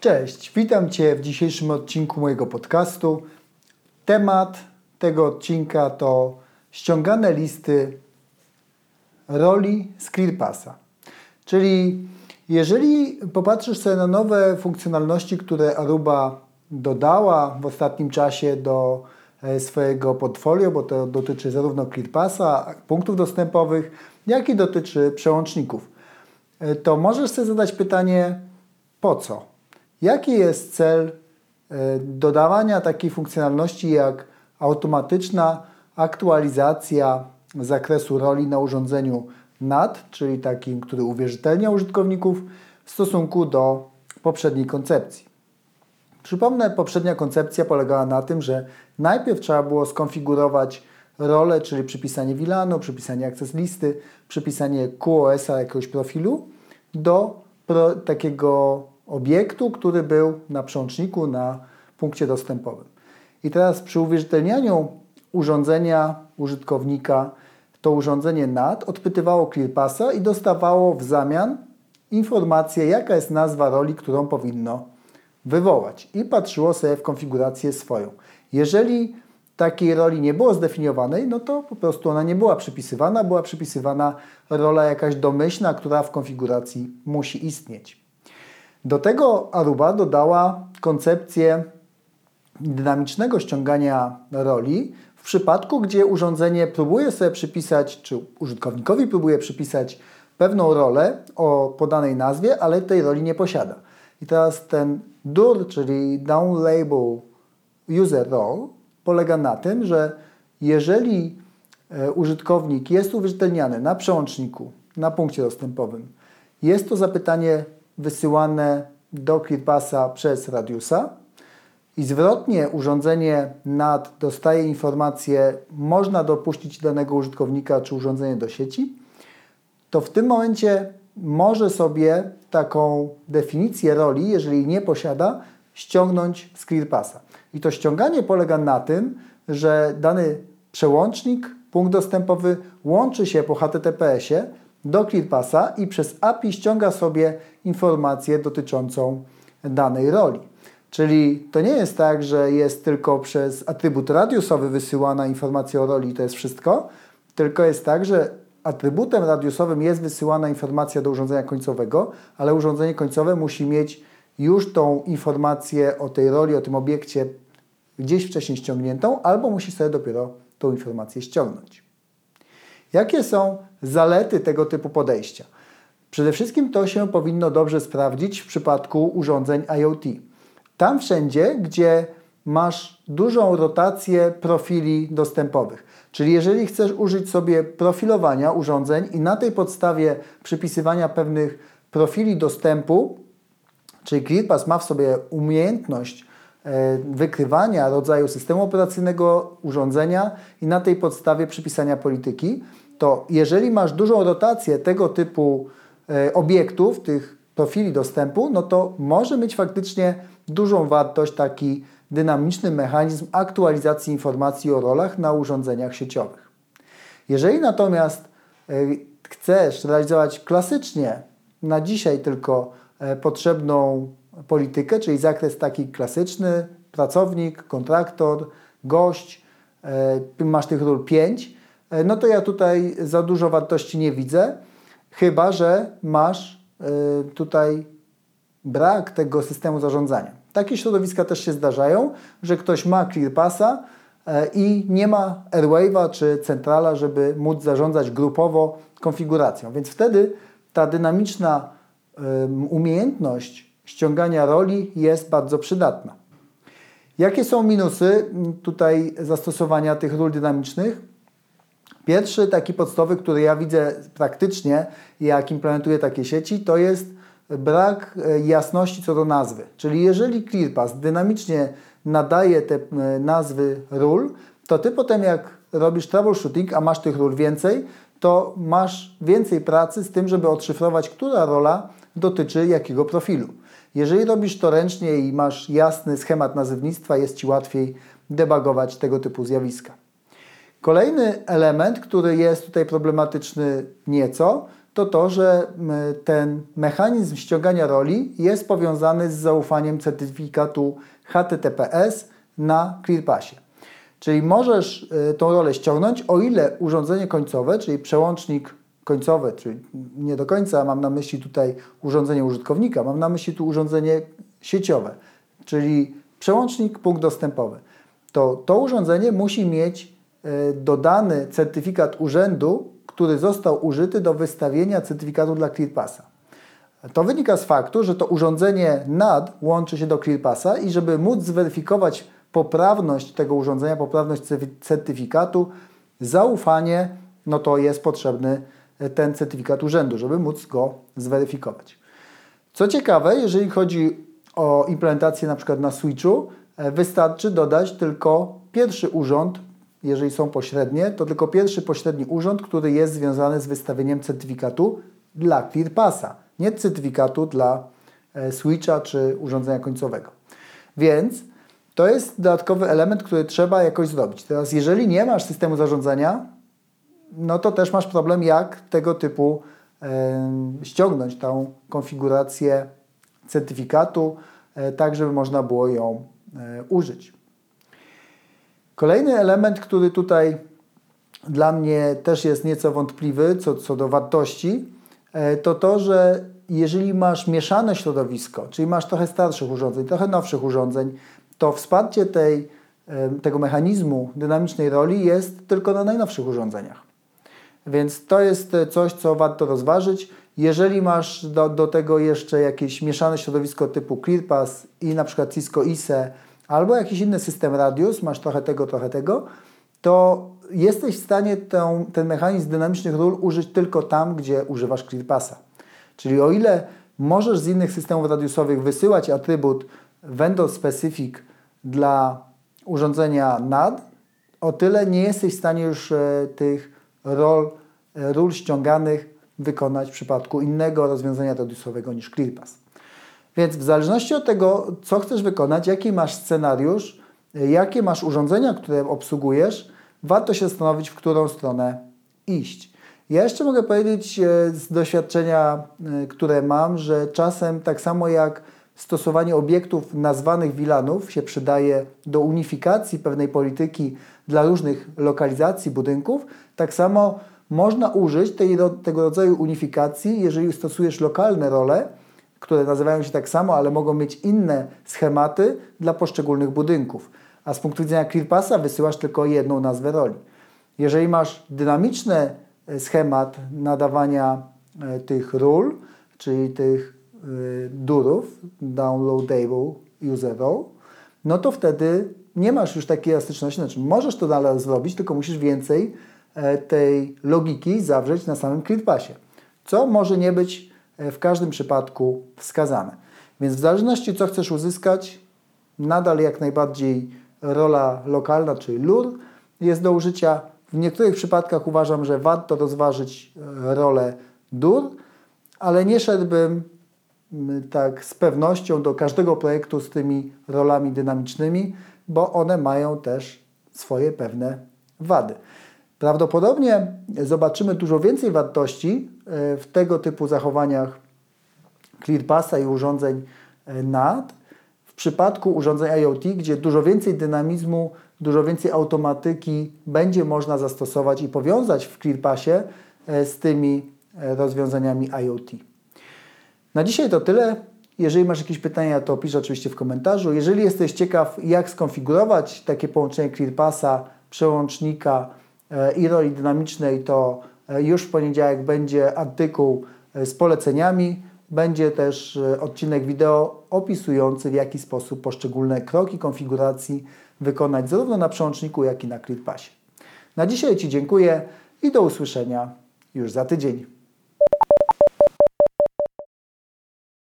Cześć, witam Cię w dzisiejszym odcinku mojego podcastu. Temat tego odcinka to ściągane listy roli z ClearPassa. Czyli jeżeli popatrzysz sobie na nowe funkcjonalności, które Aruba dodała w ostatnim czasie do e, swojego portfolio, bo to dotyczy zarówno ClearPassa, punktów dostępowych, jak i dotyczy przełączników, e, to możesz sobie zadać pytanie, po co? Jaki jest cel e, dodawania takiej funkcjonalności jak automatyczna aktualizacja zakresu roli na urządzeniu NAT, czyli takim, który uwierzytelnia użytkowników w stosunku do poprzedniej koncepcji. Przypomnę, poprzednia koncepcja polegała na tym, że najpierw trzeba było skonfigurować rolę, czyli przypisanie VLANu, przypisanie access listy, przypisanie QoS-a jakiegoś profilu do pro, takiego obiektu, który był na przełączniku na punkcie dostępowym. I teraz przy uwierzytelnianiu urządzenia użytkownika to urządzenie NAT odpytywało ClearPassa i dostawało w zamian informację, jaka jest nazwa roli, którą powinno wywołać i patrzyło sobie w konfigurację swoją. Jeżeli takiej roli nie było zdefiniowanej, no to po prostu ona nie była przypisywana, była przypisywana rola jakaś domyślna, która w konfiguracji musi istnieć. Do tego Aruba dodała koncepcję dynamicznego ściągania roli w przypadku, gdzie urządzenie próbuje sobie przypisać, czy użytkownikowi próbuje przypisać pewną rolę o podanej nazwie, ale tej roli nie posiada. I teraz ten DUR, czyli Down Label User Role, polega na tym, że jeżeli e, użytkownik jest uwierzytelniany na przełączniku, na punkcie dostępowym, jest to zapytanie wysyłane do ClearPassa przez Radiusa i zwrotnie urządzenie NAT dostaje informację, można dopuścić danego użytkownika czy urządzenie do sieci, to w tym momencie może sobie taką definicję roli, jeżeli nie posiada, ściągnąć z ClearPassa. I to ściąganie polega na tym, że dany przełącznik, punkt dostępowy łączy się po HTTPS-ie do ClearPassa i przez API ściąga sobie informację dotyczącą danej roli. Czyli to nie jest tak, że jest tylko przez atrybut radiusowy wysyłana informacja o roli i to jest wszystko, tylko jest tak, że atrybutem radiusowym jest wysyłana informacja do urządzenia końcowego, ale urządzenie końcowe musi mieć już tą informację o tej roli, o tym obiekcie gdzieś wcześniej ściągniętą, albo musi sobie dopiero tą informację ściągnąć. Jakie są zalety tego typu podejścia? Przede wszystkim to się powinno dobrze sprawdzić w przypadku urządzeń IoT. Tam wszędzie, gdzie masz dużą rotację profili dostępowych. Czyli jeżeli chcesz użyć sobie profilowania urządzeń i na tej podstawie przypisywania pewnych profili dostępu, czyli ClearPass ma w sobie umiejętność wykrywania rodzaju systemu operacyjnego urządzenia i na tej podstawie przypisania polityki, to jeżeli masz dużą rotację tego typu e, obiektów, tych profili dostępu, no to może mieć faktycznie dużą wartość taki dynamiczny mechanizm aktualizacji informacji o rolach na urządzeniach sieciowych. Jeżeli natomiast e, chcesz realizować klasycznie na dzisiaj tylko e, potrzebną politykę, czyli zakres taki klasyczny, pracownik, kontraktor, gość, masz tych ról 5, E, no to ja tutaj za dużo wartości nie widzę, chyba że masz e, tutaj brak tego systemu zarządzania. Takie środowiska też się zdarzają, że ktoś ma ClearPassa e, i nie ma Airwave'a czy centrala, żeby móc zarządzać grupowo konfiguracją. Więc wtedy ta dynamiczna umiejętność ściągania roli jest bardzo przydatna. Jakie są minusy tutaj zastosowania tych ról dynamicznych? Pierwszy taki podstawowy, który ja widzę praktycznie, jak implementuję takie sieci, to jest brak e, jasności co do nazwy. Czyli jeżeli ClearPass dynamicznie nadaje te nazwy ról, to ty potem jak robisz troubleshooting, a masz tych ról więcej, to masz więcej pracy z tym, żeby odszyfrować, która rola dotyczy jakiego profilu. Jeżeli robisz to ręcznie i masz jasny schemat nazewnictwa, jest Ci łatwiej debugować tego typu zjawiska. Kolejny element, który jest tutaj problematyczny nieco, to to, że ten mechanizm ściągania roli jest powiązany z zaufaniem certyfikatu HTTPS na ClearPassie. Czyli możesz y, tą rolę ściągnąć, o ile urządzenie końcowe, czyli przełącznik końcowy, czyli nie do końca mam na myśli tutaj urządzenie użytkownika, mam na myśli tu urządzenie sieciowe, czyli przełącznik punkt dostępowy. To to urządzenie musi mieć y, dodany certyfikat urzędu, który został użyty do wystawienia certyfikatu dla ClearPassa. To wynika z faktu, że to urządzenie NAD łączy się do ClearPassa i żeby móc zweryfikować poprawność tego urządzenia, poprawność certyfikatu, zaufanie, no to jest potrzebny e, ten certyfikat urzędu, żeby móc go zweryfikować. Co ciekawe, jeżeli chodzi o implementację na przykład na switchu, e, wystarczy dodać tylko pierwszy urząd, jeżeli są pośrednie, to tylko pierwszy pośredni urząd, który jest związany z wystawieniem certyfikatu dla ClearPassa, nie certyfikatu dla e, switcha czy urządzenia końcowego. Więc to jest dodatkowy element, który trzeba jakoś zrobić. Teraz, jeżeli nie masz systemu zarządzania, no to też masz problem, jak tego typu e, ściągnąć tą konfigurację certyfikatu, e, tak żeby można było ją e, użyć. Kolejny element, który tutaj dla mnie też jest nieco wątpliwy co, co do wartości, to to, że jeżeli masz mieszane środowisko, czyli masz trochę starszych urządzeń, trochę nowszych urządzeń, to wsparcie tej, tego mechanizmu dynamicznej roli jest tylko na najnowszych urządzeniach. Więc to jest coś, co warto rozważyć. Jeżeli masz do, do tego jeszcze jakieś mieszane środowisko typu ClearPass i na przykład Cisco ISE albo jakiś inny system Radius, masz trochę tego, trochę tego, to jesteś w stanie ten mechanizm dynamicznych ról użyć tylko tam, gdzie używasz ClearPassa. Czyli o ile możesz z innych systemów radiusowych wysyłać atrybut vendor specific dla urządzenia NAD, o tyle nie jesteś w stanie już e, tych rol, e, ról ściąganych wykonać w przypadku innego rozwiązania radiusowego niż ClearPass. Więc w zależności od tego, co chcesz wykonać, jaki masz scenariusz, e, jakie masz urządzenia, które obsługujesz, warto się zastanowić, w którą stronę iść. Ja jeszcze mogę powiedzieć z doświadczenia, które mam, że czasem tak samo jak stosowanie obiektów nazwanych wilanów się przydaje do unifikacji pewnej polityki dla różnych lokalizacji budynków, tak samo można użyć tej, tego rodzaju unifikacji, jeżeli stosujesz lokalne role, które nazywają się tak samo, ale mogą mieć inne schematy dla poszczególnych budynków. A z punktu widzenia ClearPassa wysyłasz tylko jedną nazwę roli. Jeżeli masz dynamiczny e, schemat nadawania e, tych ról, czyli tych Y, durów, downloadable user no to wtedy nie masz już takiej elastyczności, znaczy możesz to dalej zrobić, tylko musisz więcej e, tej logiki zawrzeć na samym ClearPassie, co może nie być e, w każdym przypadku wskazane. Więc w zależności co chcesz uzyskać, nadal jak najbardziej rola lokalna, czyli LUR jest do użycia. W niektórych przypadkach uważam, że warto rozważyć e, rolę DUR, ale nie szedłbym tak z pewnością do każdego projektu z tymi rolami dynamicznymi, bo one mają też swoje pewne wady. Prawdopodobnie zobaczymy dużo więcej wartości e, w tego typu zachowaniach ClearPassa i urządzeń e, NAD w przypadku urządzeń IoT, gdzie dużo więcej dynamizmu, dużo więcej automatyki będzie można zastosować i powiązać w ClearPassie e, z tymi rozwiązaniami IoT. Na dzisiaj to tyle. Jeżeli masz jakieś pytania, to pisz oczywiście w komentarzu. Jeżeli jesteś ciekaw, jak skonfigurować takie połączenie ClearPassa, przełącznika e, i roli dynamicznej, to e, już w poniedziałek będzie artykuł e, z poleceniami. Będzie też odcinek wideo opisujący, w jaki sposób poszczególne kroki konfiguracji wykonać zarówno na przełączniku, jak i na ClearPassie. Na dzisiaj Ci dziękuję i do usłyszenia już za tydzień.